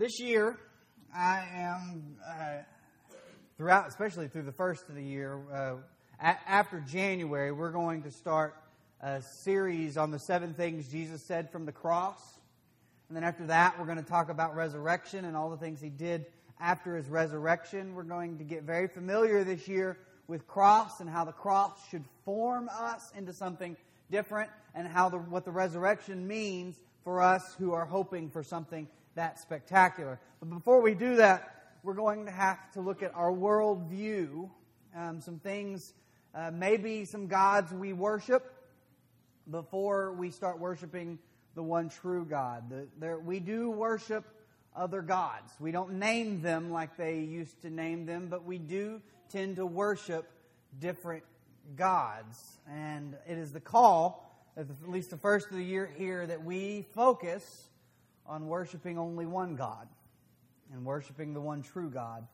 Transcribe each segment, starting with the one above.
this year, I am uh, throughout, especially through the first of the year. Uh, a- after January, we're going to start a series on the seven things Jesus said from the cross, and then after that, we're going to talk about resurrection and all the things He did after His resurrection. We're going to get very familiar this year with cross and how the cross should form us into something different, and how the, what the resurrection means for us who are hoping for something that spectacular. But before we do that, we're going to have to look at our worldview, um, some things, uh, maybe some gods we worship before we start worshiping the one true God. The, there, we do worship other gods. We don't name them like they used to name them, but we do tend to worship different gods. And it is the call, at least the first of the year here, that we focus on worshiping only one God and worshiping the one true God.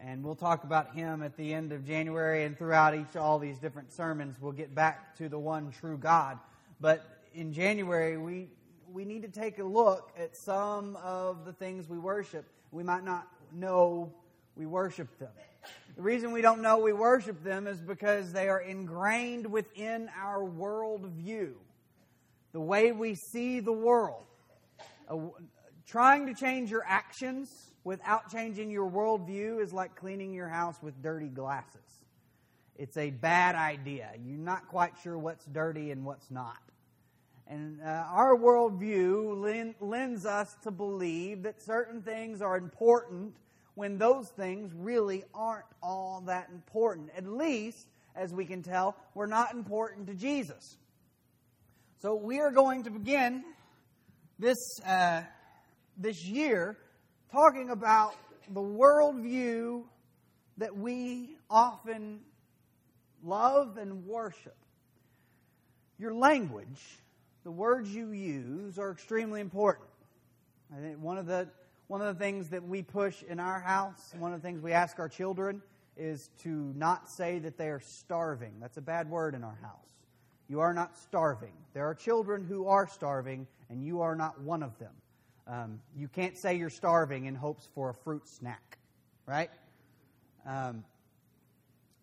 And we'll talk about him at the end of January and throughout each all these different sermons. We'll get back to the one true God. But in January, we we need to take a look at some of the things we worship. We might not know we worship them. The reason we don't know we worship them is because they are ingrained within our worldview, the way we see the world. Trying to change your actions without changing your worldview is like cleaning your house with dirty glasses. It's a bad idea. You're not quite sure what's dirty and what's not. And uh, our worldview lends us to believe that certain things are important when those things really aren't all that important. At least, as we can tell, we're not important to Jesus. So we are going to begin this, uh, this year talking about the worldview that we often love and worship. Your language, the words you use, are extremely important. I think one of the one of the things that we push in our house, one of the things we ask our children is to not say that they are starving. That's a bad word in our house. You are not starving. There are children who are starving, and you are not one of them. Um, you can't say you're starving in hopes for a fruit snack, right? Um,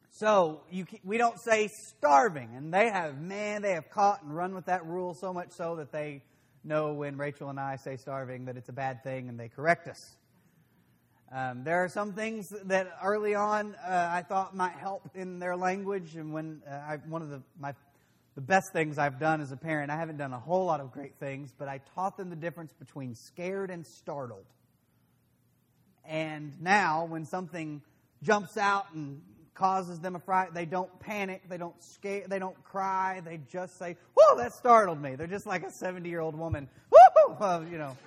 so you, we don't say starving, and they have man, they have caught and run with that rule so much so that they know when Rachel and I say starving that it's a bad thing and they correct us. Um, there are some things that early on uh, I thought might help in their language, and when uh, I, one of the my the best things I've done as a parent, I haven't done a whole lot of great things, but I taught them the difference between scared and startled. And now, when something jumps out and causes them a fright. They don't panic. They don't scare. They don't cry. They just say, "Whoa, that startled me." They're just like a seventy-year-old woman. Whoa, well, you know.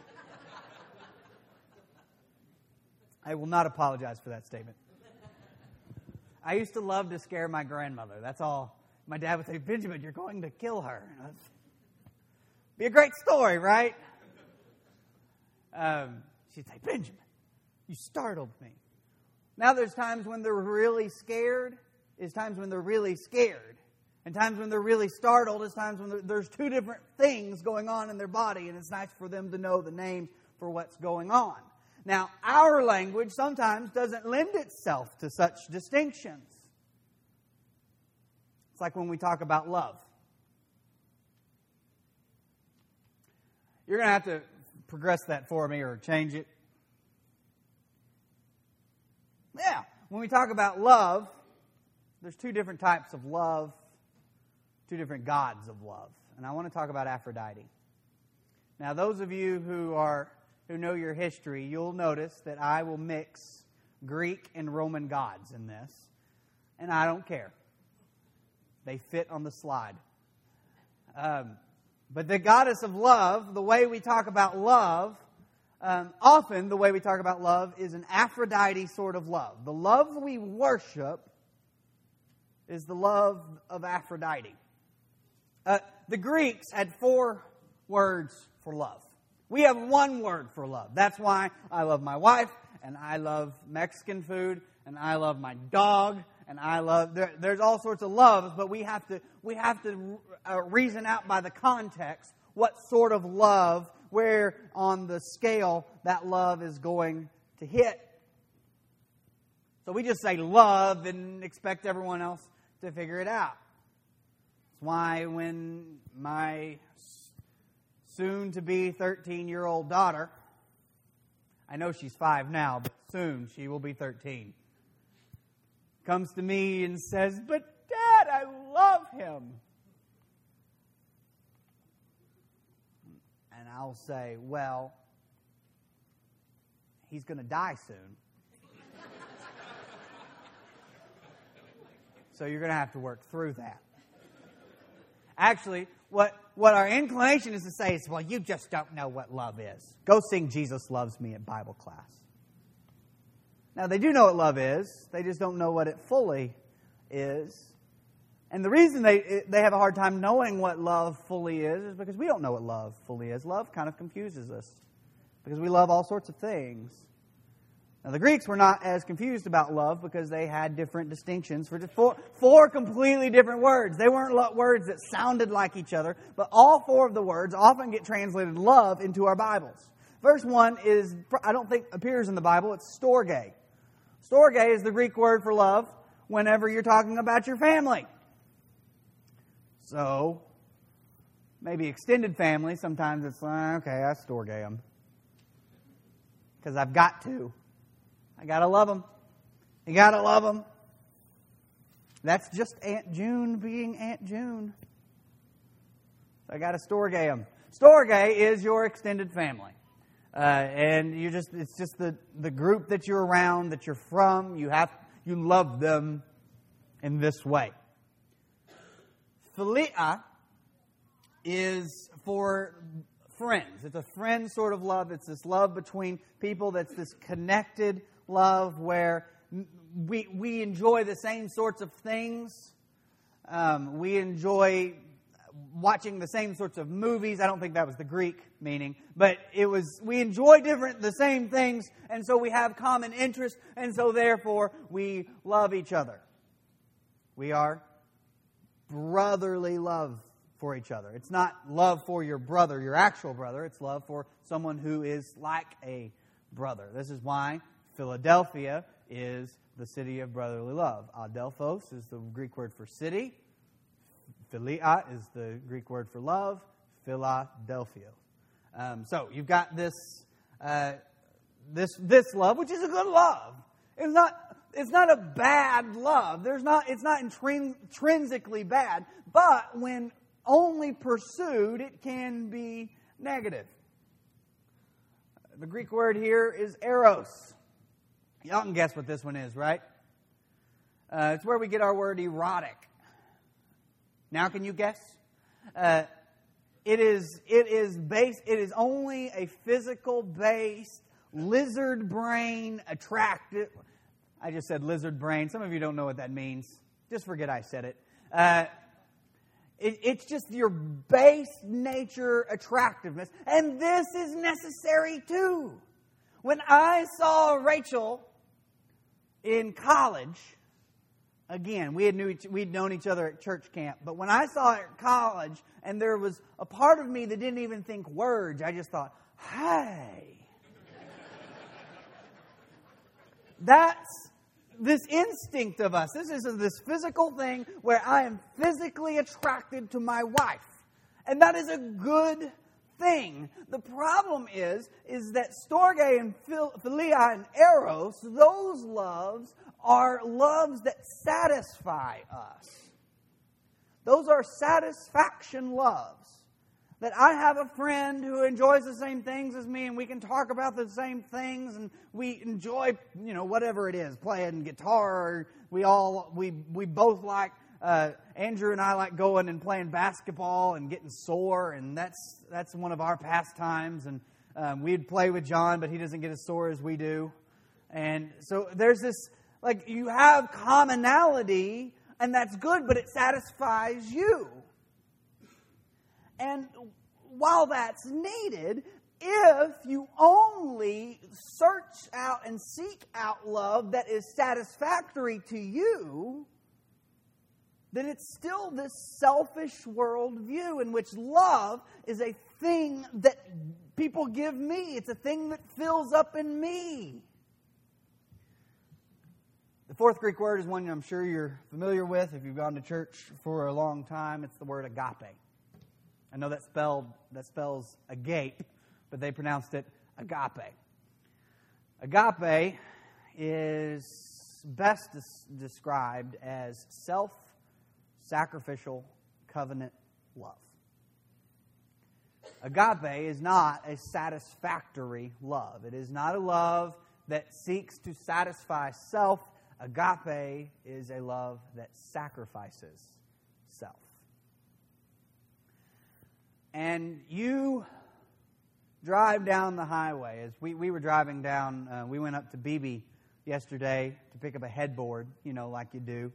I will not apologize for that statement. I used to love to scare my grandmother. That's all. My dad would say, "Benjamin, you're going to kill her." Be a great story, right? Um, she'd say, "Benjamin, you startled me." Now there's times when they're really scared, is times when they're really scared. And times when they're really startled is times when there's two different things going on in their body, and it's nice for them to know the name for what's going on. Now, our language sometimes doesn't lend itself to such distinctions. It's like when we talk about love. You're going to have to progress that for me or change it. Yeah. When we talk about love, there's two different types of love, two different gods of love. And I want to talk about Aphrodite. Now, those of you who are who know your history, you'll notice that I will mix Greek and Roman gods in this, and I don't care. They fit on the slide. Um, but the goddess of love, the way we talk about love, um, often the way we talk about love is an Aphrodite sort of love. The love we worship is the love of Aphrodite. Uh, the Greeks had four words for love. We have one word for love. That's why I love my wife, and I love Mexican food, and I love my dog, and I love. There, there's all sorts of loves, but we have to we have to uh, reason out by the context what sort of love where on the scale that love is going to hit. So we just say love and expect everyone else to figure it out. That's why when my soon to be 13 year old daughter, I know she's five now, but soon she will be 13, comes to me and says, But Dad, I love him. And I'll say, Well, he's going to die soon. So you're going to have to work through that. Actually, what, what our inclination is to say is, well, you just don't know what love is. Go sing Jesus Loves Me at Bible class. Now, they do know what love is, they just don't know what it fully is. And the reason they, they have a hard time knowing what love fully is is because we don't know what love fully is. Love kind of confuses us because we love all sorts of things. Now, the Greeks were not as confused about love because they had different distinctions for four, four completely different words. They weren't words that sounded like each other, but all four of the words often get translated love into our Bibles. Verse 1 is, I don't think appears in the Bible, it's storge. Storge is the Greek word for love whenever you're talking about your family. So, maybe extended family, sometimes it's like, okay, I storge them. Because I've got to. I got to love them. You got to love them. That's just Aunt June being Aunt June. I got to storge them. Storge is your extended family. Uh, and you just it's just the, the group that you're around, that you're from, you have you love them in this way. Philia is for friends. It's a friend sort of love. It's this love between people that's this connected love where we, we enjoy the same sorts of things. Um, we enjoy watching the same sorts of movies. I don't think that was the Greek meaning, but it was we enjoy different the same things, and so we have common interests, and so therefore we love each other. We are brotherly love for each other. It's not love for your brother, your actual brother. It's love for someone who is like a brother. This is why Philadelphia is the city of brotherly love. Adelphos is the Greek word for city. Philia is the Greek word for love. Philadelphia. Um, so you've got this, uh, this, this love, which is a good love. It's not, it's not a bad love. There's not, it's not intrinsically bad, but when only pursued, it can be negative. The Greek word here is eros. Y'all can guess what this one is, right? Uh, it's where we get our word erotic. Now, can you guess? Uh, it is it is based. It is only a physical based lizard brain attractive. I just said lizard brain. Some of you don't know what that means. Just forget I said it. Uh, it, it's just your base nature attractiveness, and this is necessary too. When I saw Rachel in college, again, we had knew each, we'd known each other at church camp, but when I saw her at college, and there was a part of me that didn't even think words, I just thought, "Hey." That's this instinct of us. This is this physical thing where I am physically attracted to my wife. And that is a good thing. The problem is, is that Storge and Philia and Eros, those loves are loves that satisfy us. Those are satisfaction loves. That I have a friend who enjoys the same things as me, and we can talk about the same things, and we enjoy, you know, whatever it is, playing guitar. we all we we both like uh, Andrew and I like going and playing basketball and getting sore, and that's that's one of our pastimes. And um, we'd play with John, but he doesn't get as sore as we do. And so there's this like you have commonality, and that's good, but it satisfies you. And while that's needed, if you only search out and seek out love that is satisfactory to you, then it's still this selfish worldview in which love is a thing that people give me. It's a thing that fills up in me. The fourth Greek word is one I'm sure you're familiar with if you've gone to church for a long time. It's the word agape. I know that spelled that spells agape, but they pronounced it agape. Agape is best des- described as self sacrificial covenant love. Agape is not a satisfactory love. It is not a love that seeks to satisfy self. Agape is a love that sacrifices self. And you drive down the highway. As we, we were driving down, uh, we went up to Beebe yesterday to pick up a headboard, you know, like you do.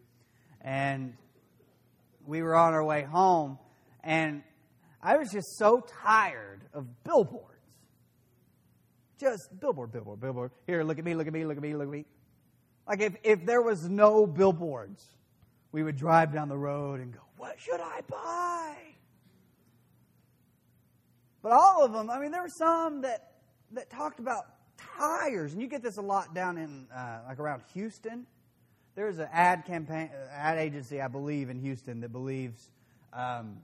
And we were on our way home, and I was just so tired of billboards. Just billboard, billboard, billboard. Here, look at me, look at me, look at me, look at me. Like if, if there was no billboards, we would drive down the road and go, What should I buy? But all of them, I mean, there were some that, that talked about tires, and you get this a lot down in, uh, like around Houston. There's an ad campaign, ad agency, I believe, in Houston that believes um,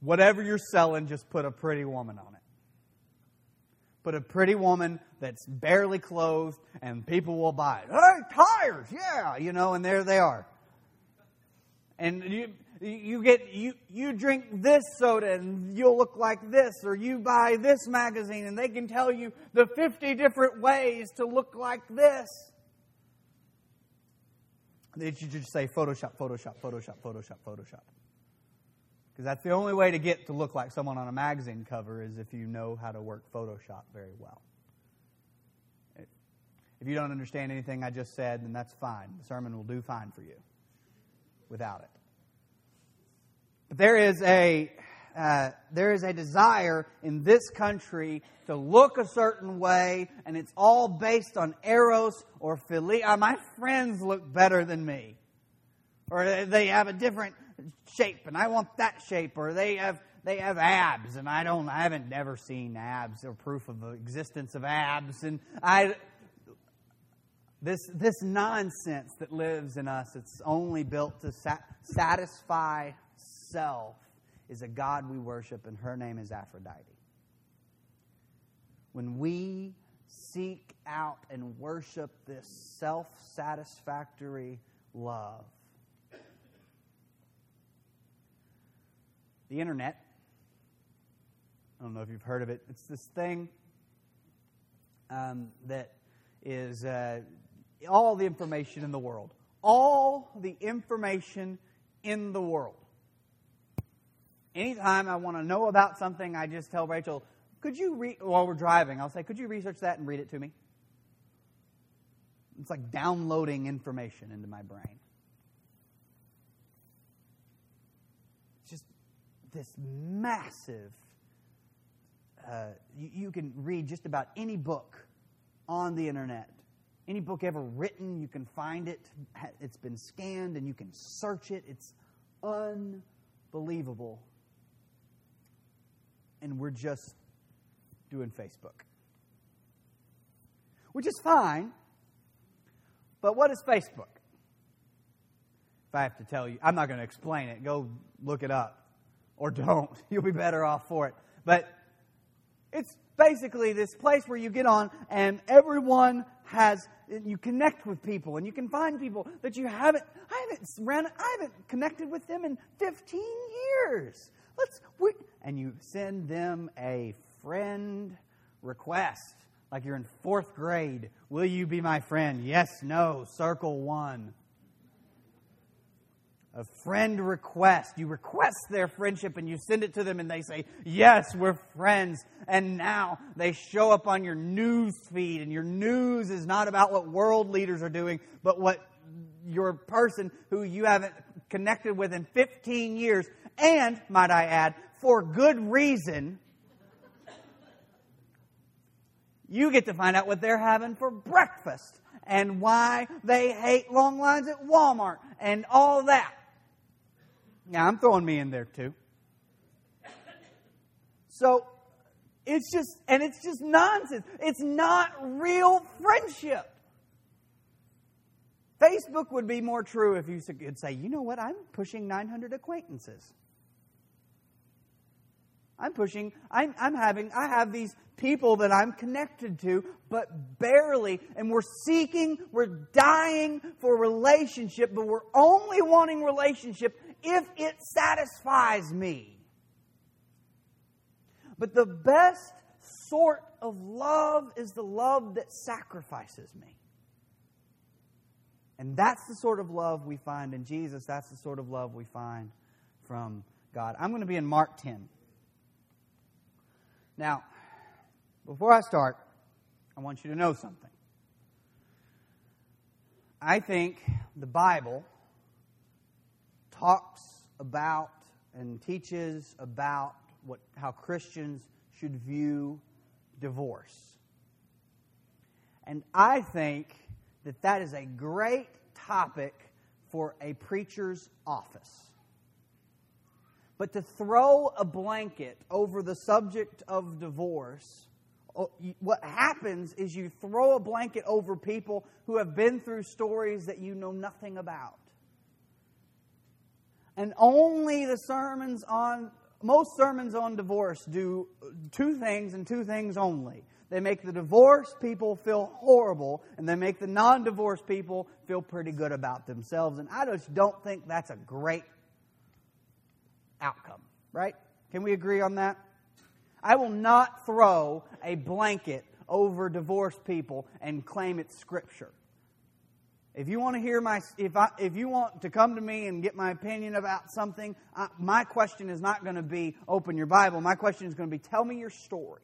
whatever you're selling, just put a pretty woman on it. Put a pretty woman that's barely clothed, and people will buy it. Hey, tires, yeah, you know, and there they are. And you, you get you you drink this soda and you'll look like this or you buy this magazine and they can tell you the 50 different ways to look like this they should just say photoshop photoshop photoshop photoshop photoshop. Because that's the only way to get to look like someone on a magazine cover is if you know how to work photoshop very well. If you don't understand anything i just said then that's fine. The sermon will do fine for you without it. But there is a uh, there is a desire in this country to look a certain way, and it's all based on eros or philia. Uh, my friends look better than me, or they have a different shape, and I want that shape, or they have they have abs, and I don't. I haven't never seen abs or proof of the existence of abs, and I. This, this nonsense that lives in us, it's only built to sat- satisfy herself is a God we worship, and her name is Aphrodite. When we seek out and worship this self satisfactory love, the internet, I don't know if you've heard of it, it's this thing um, that is uh, all the information in the world. All the information in the world. Anytime I want to know about something, I just tell Rachel, could you read, while we're driving, I'll say, could you research that and read it to me? It's like downloading information into my brain. It's just this massive, uh, you, you can read just about any book on the internet. Any book ever written, you can find it. It's been scanned and you can search it. It's unbelievable and we're just doing Facebook. Which is fine, but what is Facebook? If I have to tell you, I'm not going to explain it. Go look it up. Or don't. You'll be better off for it. But it's basically this place where you get on and everyone has you connect with people and you can find people that you haven't I haven't ran I haven't connected with them in 15 years. Let's we, and you send them a friend request, like you're in fourth grade. Will you be my friend? Yes, no, circle one. A friend request. You request their friendship and you send it to them and they say, Yes, we're friends. And now they show up on your news feed and your news is not about what world leaders are doing, but what your person who you haven't connected with in 15 years and, might I add, for good reason, you get to find out what they're having for breakfast and why they hate long lines at Walmart and all that. Now, I'm throwing me in there too. So, It's just, and it's just nonsense. It's not real friendship. Facebook would be more true if you could say, you know what, I'm pushing 900 acquaintances. I'm pushing, I'm, I'm having, I have these people that I'm connected to, but barely, and we're seeking, we're dying for relationship, but we're only wanting relationship if it satisfies me. But the best sort of love is the love that sacrifices me. And that's the sort of love we find in Jesus. That's the sort of love we find from God. I'm going to be in Mark 10. Now, before I start, I want you to know something. I think the Bible talks about and teaches about what, how Christians should view divorce. And I think that that is a great topic for a preacher's office. But to throw a blanket over the subject of divorce, oh, what happens is you throw a blanket over people who have been through stories that you know nothing about. And only the sermons on, most sermons on divorce do uh, two things and two things only. They make the divorced people feel horrible, and they make the non divorced people feel pretty good about themselves. And I just don't think that's a great outcome, right? Can we agree on that? I will not throw a blanket over divorced people and claim it's scripture. If you want to hear my, if I, if you want to come to me and get my opinion about something, I, my question is not going to be open your Bible. My question is going to be tell me your story.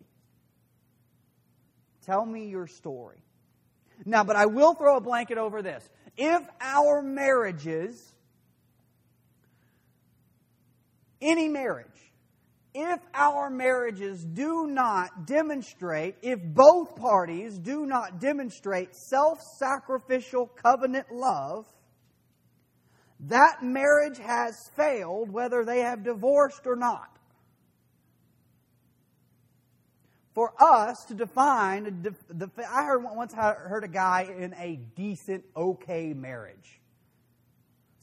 Tell me your story. Now, but I will throw a blanket over this. If our marriages any marriage, if our marriages do not demonstrate, if both parties do not demonstrate self sacrificial covenant love, that marriage has failed whether they have divorced or not. For us to define, I heard once I heard a guy in a decent, okay marriage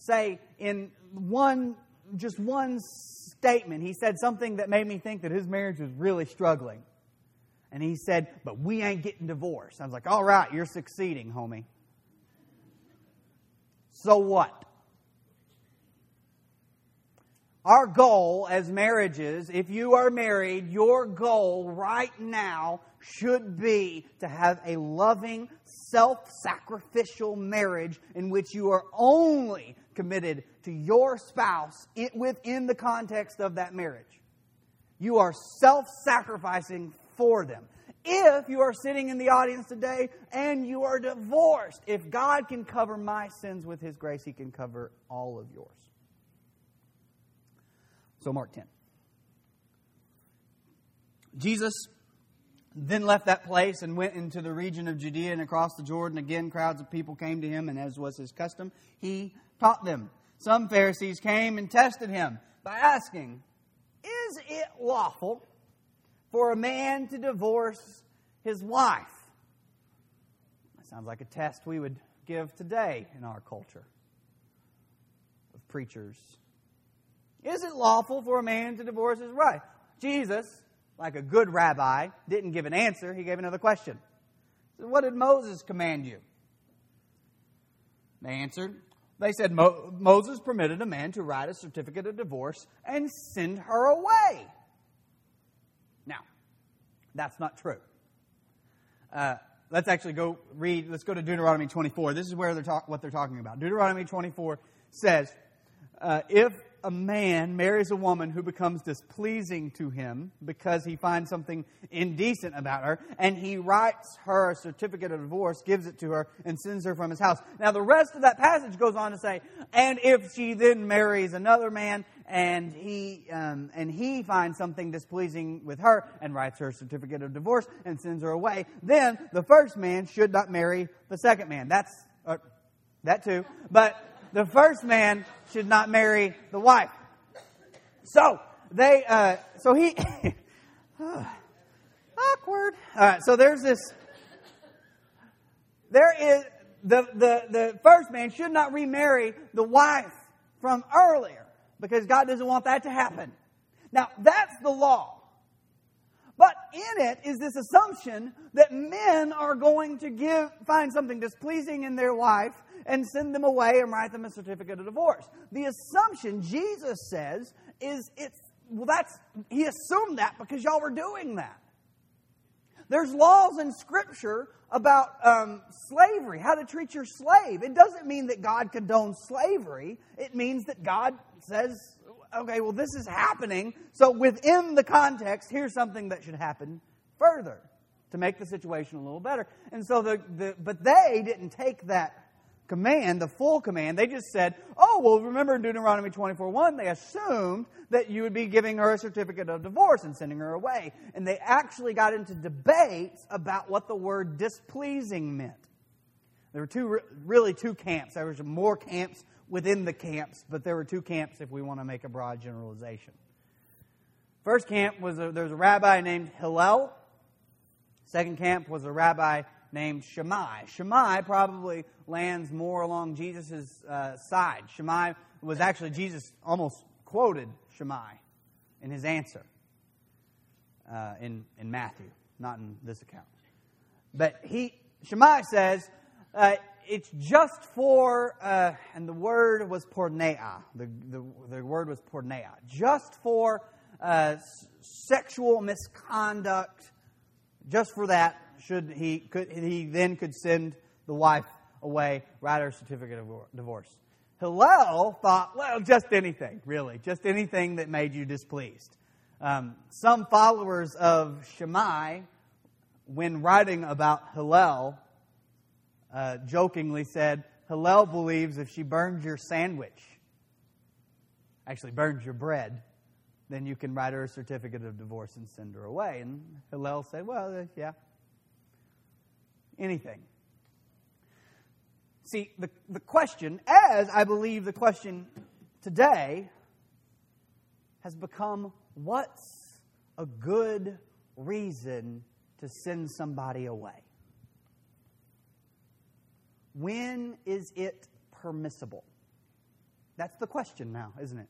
say in one just one statement. He said something that made me think that his marriage was really struggling. And he said, But we ain't getting divorced. I was like, All right, you're succeeding, homie. So what? Our goal as marriages, if you are married, your goal right now should be to have a loving, self sacrificial marriage in which you are only committed to your spouse within the context of that marriage. You are self sacrificing for them. If you are sitting in the audience today and you are divorced, if God can cover my sins with His grace, He can cover all of yours. So, Mark 10. Jesus then left that place and went into the region of Judea and across the Jordan. Again, crowds of people came to him, and as was his custom, he taught them. Some Pharisees came and tested him by asking, Is it lawful for a man to divorce his wife? That sounds like a test we would give today in our culture of preachers. Is it lawful for a man to divorce his wife? Jesus, like a good rabbi, didn't give an answer. He gave another question. So what did Moses command you? They answered, they said Mo- Moses permitted a man to write a certificate of divorce and send her away. Now, that's not true. Uh, let's actually go read, let's go to Deuteronomy 24. This is where they're talk, what they're talking about. Deuteronomy 24 says, uh, if a man marries a woman who becomes displeasing to him because he finds something indecent about her, and he writes her a certificate of divorce, gives it to her, and sends her from his house. Now, the rest of that passage goes on to say, and if she then marries another man, and he um, and he finds something displeasing with her and writes her a certificate of divorce and sends her away, then the first man should not marry the second man. That's uh, that too, but the first man should not marry the wife. So they, uh, so he, Awkward. All right, so there's this. There is the, the, the first man should not remarry the wife from earlier because God doesn't want that to happen. Now, that's the law. But in it is this assumption that men are going to give, find something displeasing in their wife and send them away and write them a certificate of divorce. The assumption Jesus says is it's, well, that's, he assumed that because y'all were doing that. There's laws in Scripture about um, slavery, how to treat your slave. It doesn't mean that God condones slavery. It means that God says, okay, well, this is happening. So within the context, here's something that should happen further to make the situation a little better. And so the, the but they didn't take that command, the full command. They just said, oh, well, remember in Deuteronomy 24 1, they assumed that you would be giving her a certificate of divorce and sending her away. And they actually got into debates about what the word displeasing meant. There were two, really two camps. There was more camps within the camps, but there were two camps if we want to make a broad generalization. First camp was a, there was a rabbi named Hillel. Second camp was a rabbi named Shammai. Shammai probably lands more along Jesus' uh, side. Shammai was actually, Jesus almost quoted Shammai in his answer uh, in, in Matthew, not in this account. But he, Shammai says, uh, it's just for, uh, and the word was porneia. The, the, the word was porneia. Just for uh, sexual misconduct, just for that, should he, could, he then could send the wife away, write her a certificate of divorce. Hillel thought, well, just anything, really, just anything that made you displeased. Um, some followers of Shammai, when writing about Hillel, uh, jokingly said, Hillel believes if she burns your sandwich, actually burns your bread, then you can write her a certificate of divorce and send her away. And Hillel said, well, uh, yeah, anything. See, the, the question, as I believe the question today, has become what's a good reason to send somebody away? When is it permissible? That's the question now, isn't it?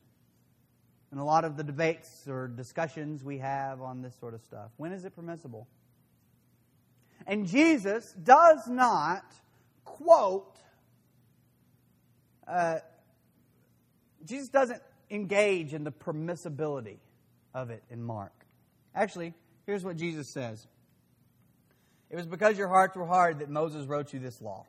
In a lot of the debates or discussions we have on this sort of stuff. When is it permissible? And Jesus does not quote, uh, Jesus doesn't engage in the permissibility of it in Mark. Actually, here's what Jesus says It was because your hearts were hard that Moses wrote you this law.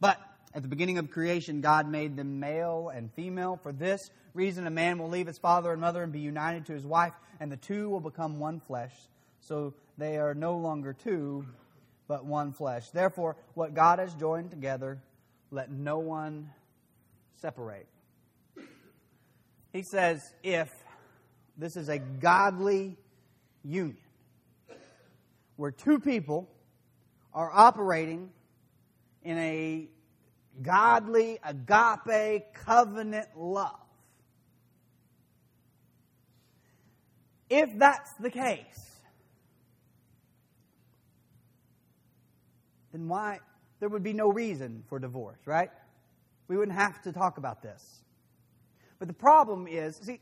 But at the beginning of creation, God made them male and female. For this reason, a man will leave his father and mother and be united to his wife, and the two will become one flesh. So they are no longer two, but one flesh. Therefore, what God has joined together, let no one separate. He says, if this is a godly union, where two people are operating in a godly, agape, covenant love. If that's the case, then why? There would be no reason for divorce, right? We wouldn't have to talk about this. But the problem is, see,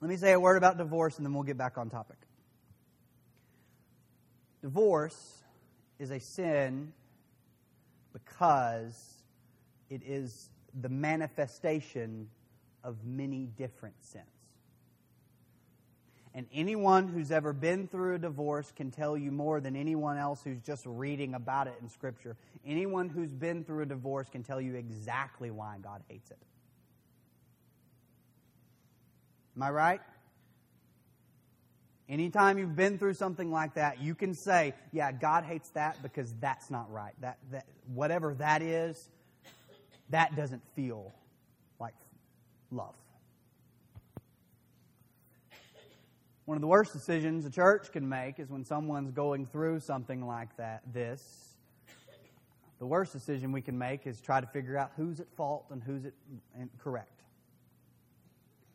let me say a word about divorce and then we'll get back on topic. Divorce is a sin because it is the manifestation of many different sins. And anyone who's ever been through a divorce can tell you more than anyone else who's just reading about it in Scripture. Anyone who's been through a divorce can tell you exactly why God hates it. Am I right? Anytime you've been through something like that, you can say, yeah, God hates that because that's not right. That, that, whatever that is, that doesn't feel like love. One of the worst decisions a church can make is when someone's going through something like that, this. The worst decision we can make is try to figure out who's at fault and who's at correct.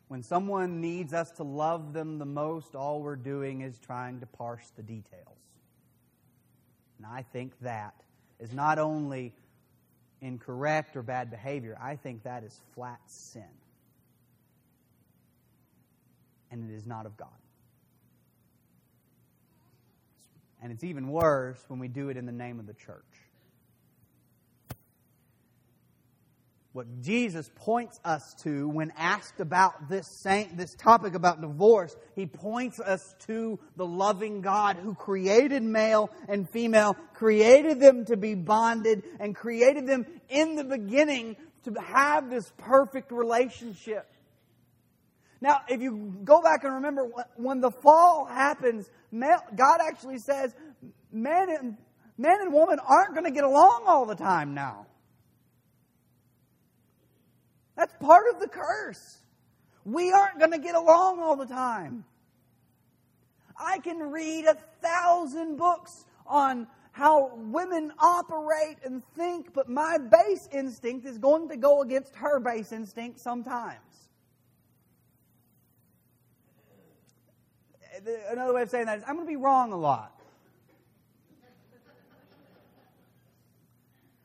When someone needs us to love them the most, all we're doing is trying to parse the details. And I think that is not only incorrect or bad behavior, I think that is flat sin. And it is not of God. And it's even worse when we do it in the name of the church. what Jesus points us to when asked about this, saint, this topic about divorce, he points us to the loving God who created male and female, created them to be bonded, and created them in the beginning to have this perfect relationship. Now, if you go back and remember, when the fall happens, God actually says man and, man and woman aren't going to get along all the time now. That's part of the curse. We aren't going to get along all the time. I can read a thousand books on how women operate and think, but my base instinct is going to go against her base instinct sometimes. Another way of saying that is I'm going to be wrong a lot.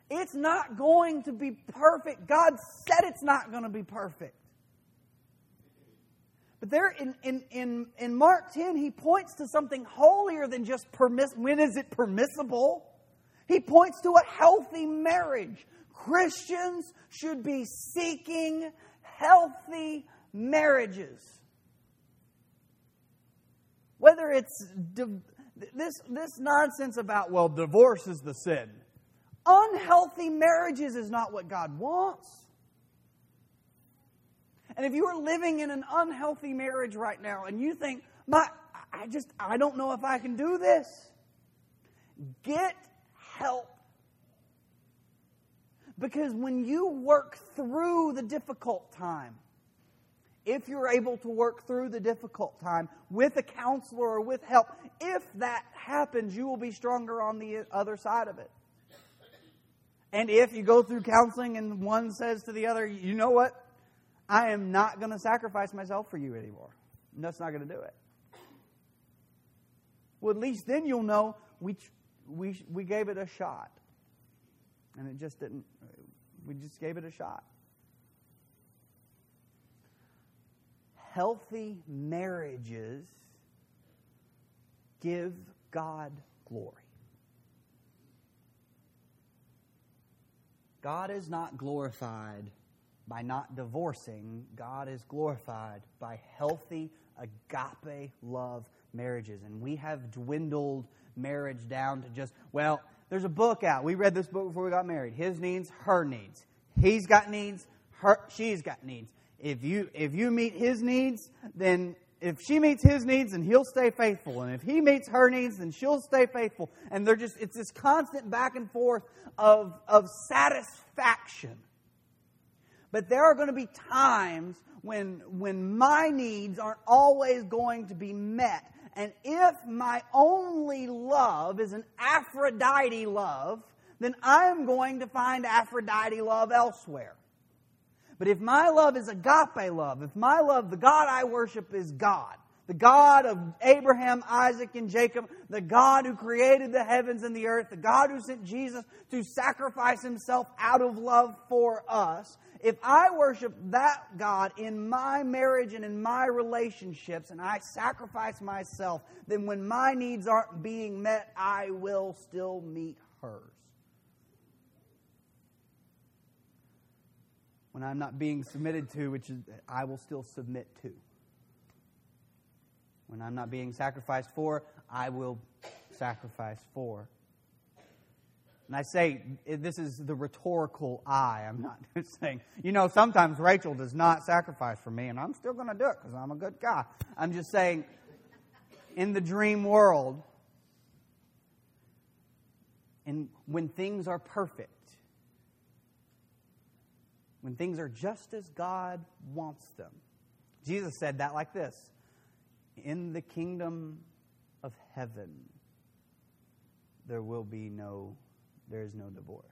It's not going to be perfect. God said it's not going to be perfect. But there in, in, in, in Mark 10, he points to something holier than just permiss. When is it permissible? He points to a healthy marriage. Christians should be seeking healthy marriages. Whether it's this, this nonsense about, well, divorce is the sin. Unhealthy marriages is not what God wants. And if you are living in an unhealthy marriage right now and you think, my, I just, I don't know if I can do this, get help. Because when you work through the difficult time, if you're able to work through the difficult time with a counselor or with help, if that happens, you will be stronger on the other side of it. And if you go through counseling and one says to the other, you know what? I am not going to sacrifice myself for you anymore. And That's not going to do it. Well, at least then you'll know we, we, we gave it a shot. And it just didn't, we just gave it a shot. Healthy marriages give God glory. God is not glorified by not divorcing, God is glorified by healthy agape love marriages. And we have dwindled marriage down to just, well, there's a book out. We read this book before we got married. His needs, her needs. He's got needs, her she's got needs. If you if you meet his needs, then if she meets his needs, then he'll stay faithful. And if he meets her needs, then she'll stay faithful. And they're just, it's this constant back and forth of, of satisfaction. But there are going to be times when, when my needs aren't always going to be met. And if my only love is an Aphrodite love, then I'm going to find Aphrodite love elsewhere. But if my love is agape love, if my love, the God I worship is God, the God of Abraham, Isaac, and Jacob, the God who created the heavens and the earth, the God who sent Jesus to sacrifice himself out of love for us, if I worship that God in my marriage and in my relationships and I sacrifice myself, then when my needs aren't being met, I will still meet hers. When I'm not being submitted to, which is, I will still submit to. When I'm not being sacrificed for, I will sacrifice for. And I say, this is the rhetorical I. I'm not saying, you know, sometimes Rachel does not sacrifice for me, and I'm still going to do it because I'm a good guy. I'm just saying, in the dream world, and when things are perfect, when things are just as God wants them. Jesus said that like this In the kingdom of heaven, there will be no, there is no divorce.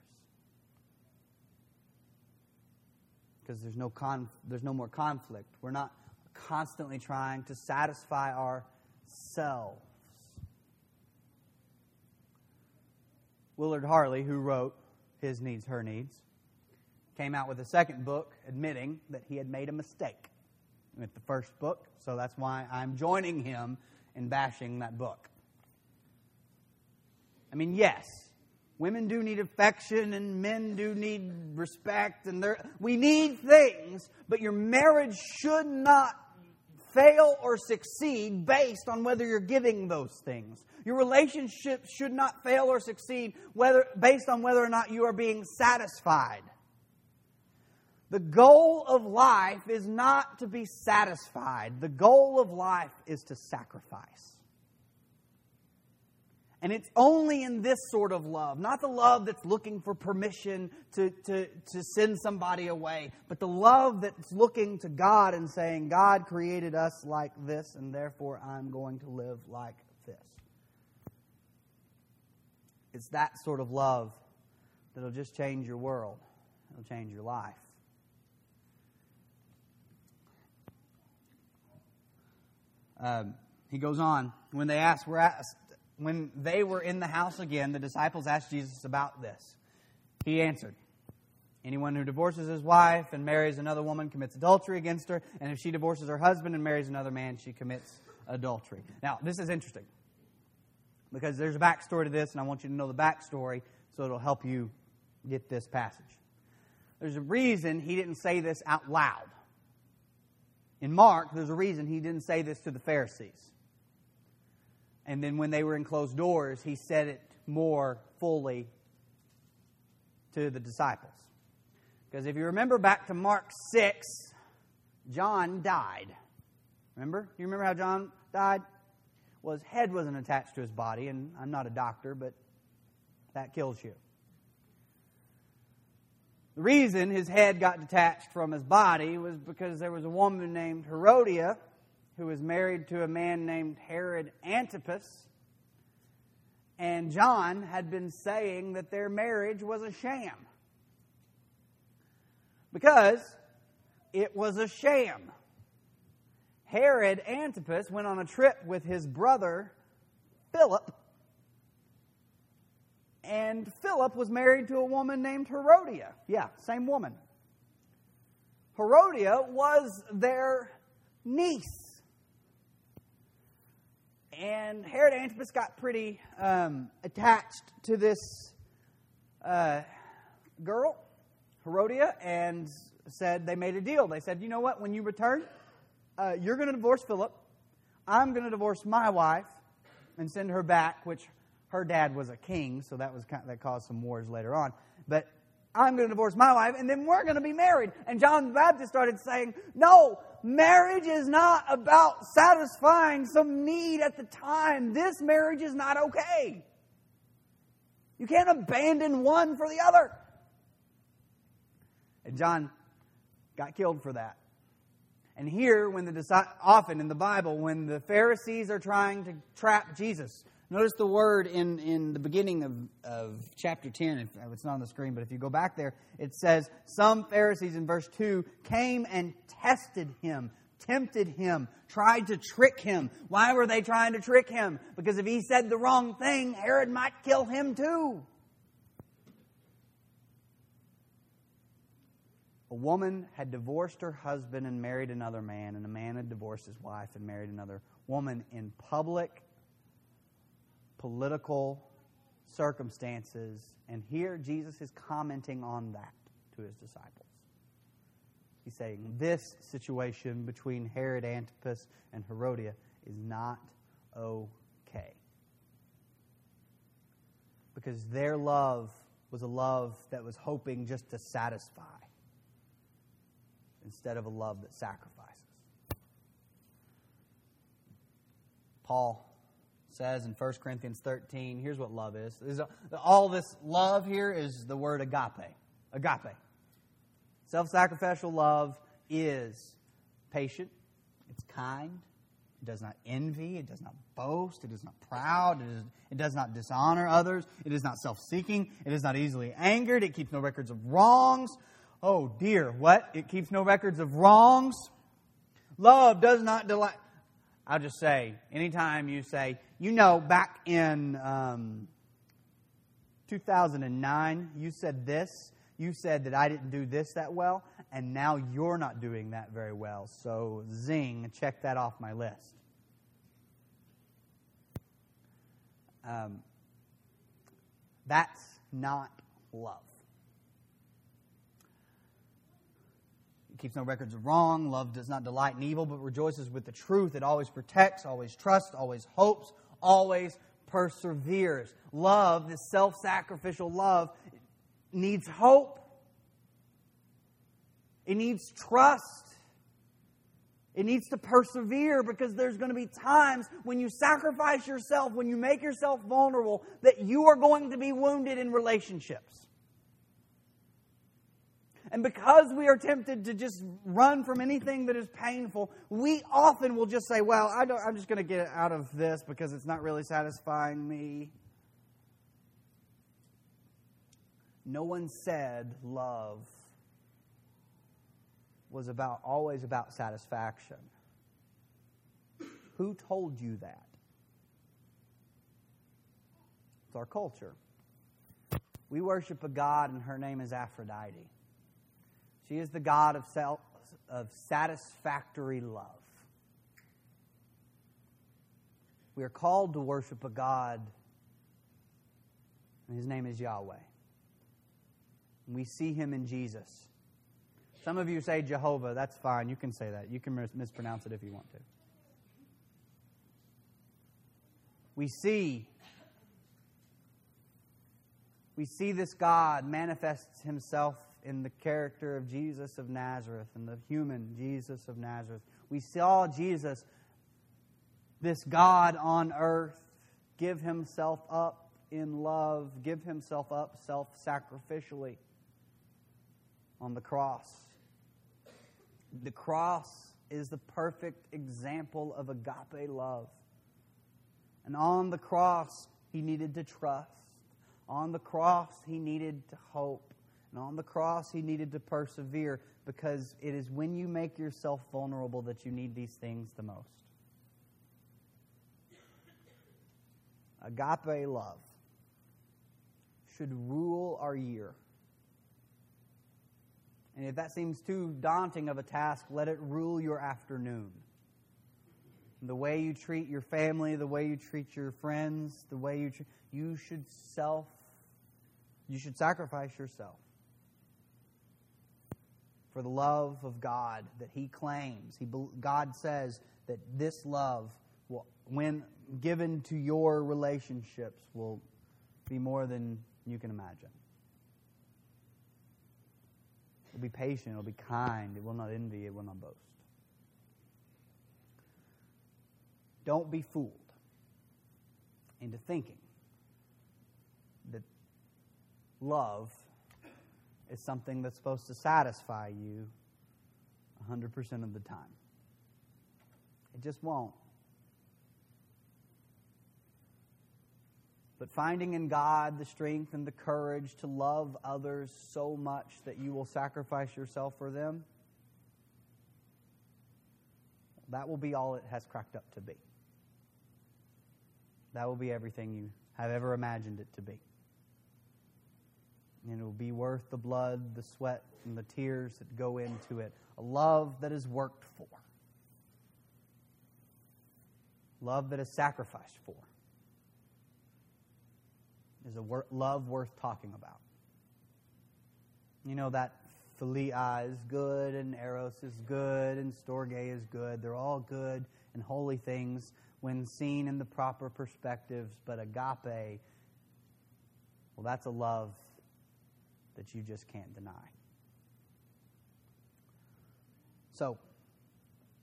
Because there's no conf, there's no more conflict. We're not constantly trying to satisfy ourselves. Willard Harley, who wrote His Needs, Her Needs, came out with a second book admitting that he had made a mistake with the first book, so that's why I'm joining him in bashing that book. I mean, yes, women do need affection and men do need respect and we need things, but your marriage should not fail or succeed based on whether you're giving those things. Your relationship should not fail or succeed whether, based on whether or not you are being satisfied. The goal of life is not to be satisfied. The goal of life is to sacrifice. And it's only in this sort of love, not the love that's looking for permission to, to, to send somebody away, but the love that's looking to God and saying, God created us like this, and therefore I'm going to live like this. It's that sort of love that'll just change your world, it'll change your life. Um, he goes on, when they asked, were asked, when they were in the house again, the disciples asked Jesus about this. He answered, Anyone who divorces his wife and marries another woman commits adultery against her, and if she divorces her husband and marries another man, she commits adultery. Now, this is interesting because there's a backstory to this, and I want you to know the backstory so it'll help you get this passage. There's a reason he didn't say this out loud. In Mark, there's a reason he didn't say this to the Pharisees. And then when they were in closed doors, he said it more fully to the disciples. Because if you remember back to Mark 6, John died. Remember? You remember how John died? Well, his head wasn't attached to his body, and I'm not a doctor, but that kills you. The reason his head got detached from his body was because there was a woman named Herodia who was married to a man named Herod Antipas. And John had been saying that their marriage was a sham. Because it was a sham. Herod Antipas went on a trip with his brother Philip and Philip was married to a woman named Herodia. Yeah, same woman. Herodia was their niece. And Herod Antipas got pretty um, attached to this uh, girl, Herodia, and said they made a deal. They said, you know what, when you return, uh, you're going to divorce Philip. I'm going to divorce my wife and send her back, which her dad was a king, so that was kind of, that caused some wars later on. But I'm going to divorce my wife, and then we're going to be married. And John the Baptist started saying, No, marriage is not about satisfying some need at the time. This marriage is not okay. You can't abandon one for the other. And John got killed for that. And here, when the often in the Bible, when the Pharisees are trying to trap Jesus, Notice the word in, in the beginning of, of chapter 10. If, it's not on the screen, but if you go back there, it says, Some Pharisees in verse 2 came and tested him, tempted him, tried to trick him. Why were they trying to trick him? Because if he said the wrong thing, Herod might kill him too. A woman had divorced her husband and married another man, and a man had divorced his wife and married another woman in public political circumstances. And here Jesus is commenting on that to his disciples. He's saying this situation between Herod Antipas and Herodia is not okay. Because their love was a love that was hoping just to satisfy instead of a love that sacrifices. Paul says in 1 Corinthians 13. Here's what love is. Uh, all this love here is the word agape. Agape. Self sacrificial love is patient, it's kind, it does not envy, it does not boast, it is not proud, it, is, it does not dishonor others, it is not self seeking, it is not easily angered, it keeps no records of wrongs. Oh dear, what? It keeps no records of wrongs. Love does not delight. I'll just say, anytime you say, you know, back in um, 2009, you said this, you said that I didn't do this that well, and now you're not doing that very well. So, zing, check that off my list. Um, that's not love. It keeps no records of wrong. Love does not delight in evil, but rejoices with the truth. It always protects, always trusts, always hopes, always perseveres. Love, this self sacrificial love, needs hope, it needs trust. It needs to persevere because there's going to be times when you sacrifice yourself, when you make yourself vulnerable, that you are going to be wounded in relationships. And because we are tempted to just run from anything that is painful, we often will just say, Well, I am just going to get out of this because it's not really satisfying me. No one said love was about always about satisfaction. Who told you that? It's our culture. We worship a God, and her name is Aphrodite. She is the God of, self, of satisfactory love. We are called to worship a God, and his name is Yahweh. We see him in Jesus. Some of you say Jehovah. That's fine. You can say that. You can mispronounce it if you want to. We see we see this God manifests himself in the character of Jesus of Nazareth and the human Jesus of Nazareth. We saw Jesus, this God on earth, give himself up in love, give himself up self sacrificially on the cross. The cross is the perfect example of agape love. And on the cross, he needed to trust. On the cross, he needed to hope. And on the cross, he needed to persevere because it is when you make yourself vulnerable that you need these things the most. Agape love should rule our year. And if that seems too daunting of a task, let it rule your afternoon. The way you treat your family, the way you treat your friends, the way you treat, you should self, you should sacrifice yourself for the love of God that He claims. He, God says that this love, will, when given to your relationships, will be more than you can imagine. It will be patient, it will be kind, it will not envy, it will not boast. Don't be fooled into thinking that love is something that's supposed to satisfy you 100% of the time. It just won't. But finding in God the strength and the courage to love others so much that you will sacrifice yourself for them, that will be all it has cracked up to be. That will be everything you have ever imagined it to be. And it will be worth the blood, the sweat, and the tears that go into it. A love that is worked for. Love that is sacrificed for is a wor- love worth talking about. You know that philia is good and eros is good and storge is good. They're all good and holy things when seen in the proper perspectives, but agape, well, that's a love that you just can't deny. So,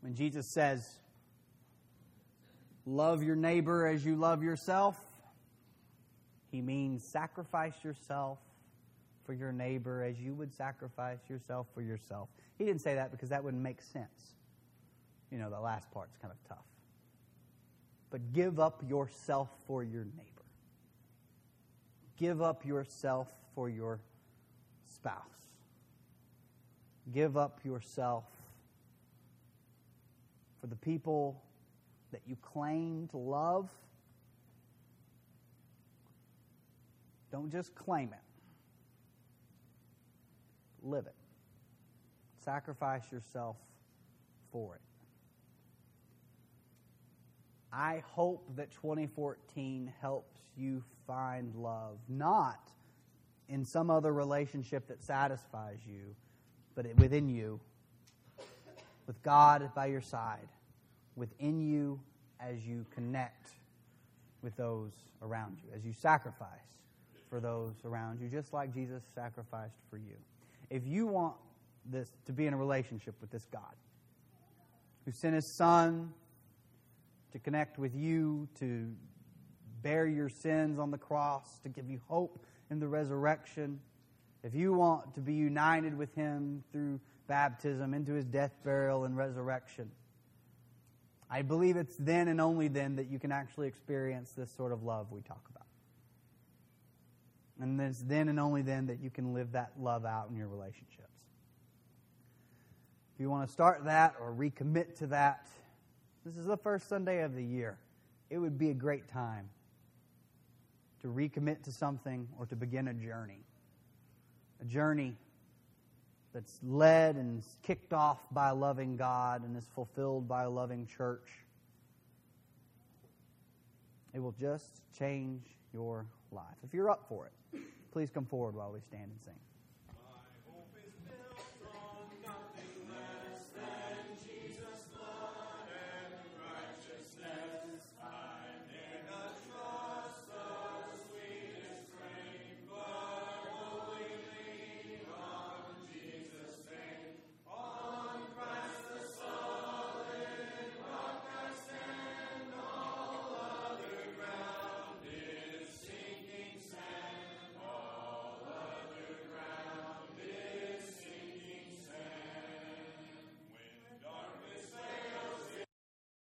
when Jesus says, Love your neighbor as you love yourself, he means sacrifice yourself for your neighbor as you would sacrifice yourself for yourself. He didn't say that because that wouldn't make sense. You know, the last part's kind of tough. But give up yourself for your neighbor. Give up yourself for your spouse. Give up yourself for the people that you claim to love. Don't just claim it, live it. Sacrifice yourself for it. I hope that 2014 helps you find love, not in some other relationship that satisfies you, but within you, with God by your side, within you as you connect with those around you, as you sacrifice for those around you, just like Jesus sacrificed for you. If you want this to be in a relationship with this God who sent his son to connect with you, to bear your sins on the cross, to give you hope in the resurrection, if you want to be united with him through baptism into his death, burial, and resurrection, I believe it's then and only then that you can actually experience this sort of love we talk about. And it's then and only then that you can live that love out in your relationships. If you want to start that or recommit to that, this is the first Sunday of the year. It would be a great time to recommit to something or to begin a journey. A journey that's led and kicked off by a loving God and is fulfilled by a loving church. It will just change your life. If you're up for it, please come forward while we stand and sing.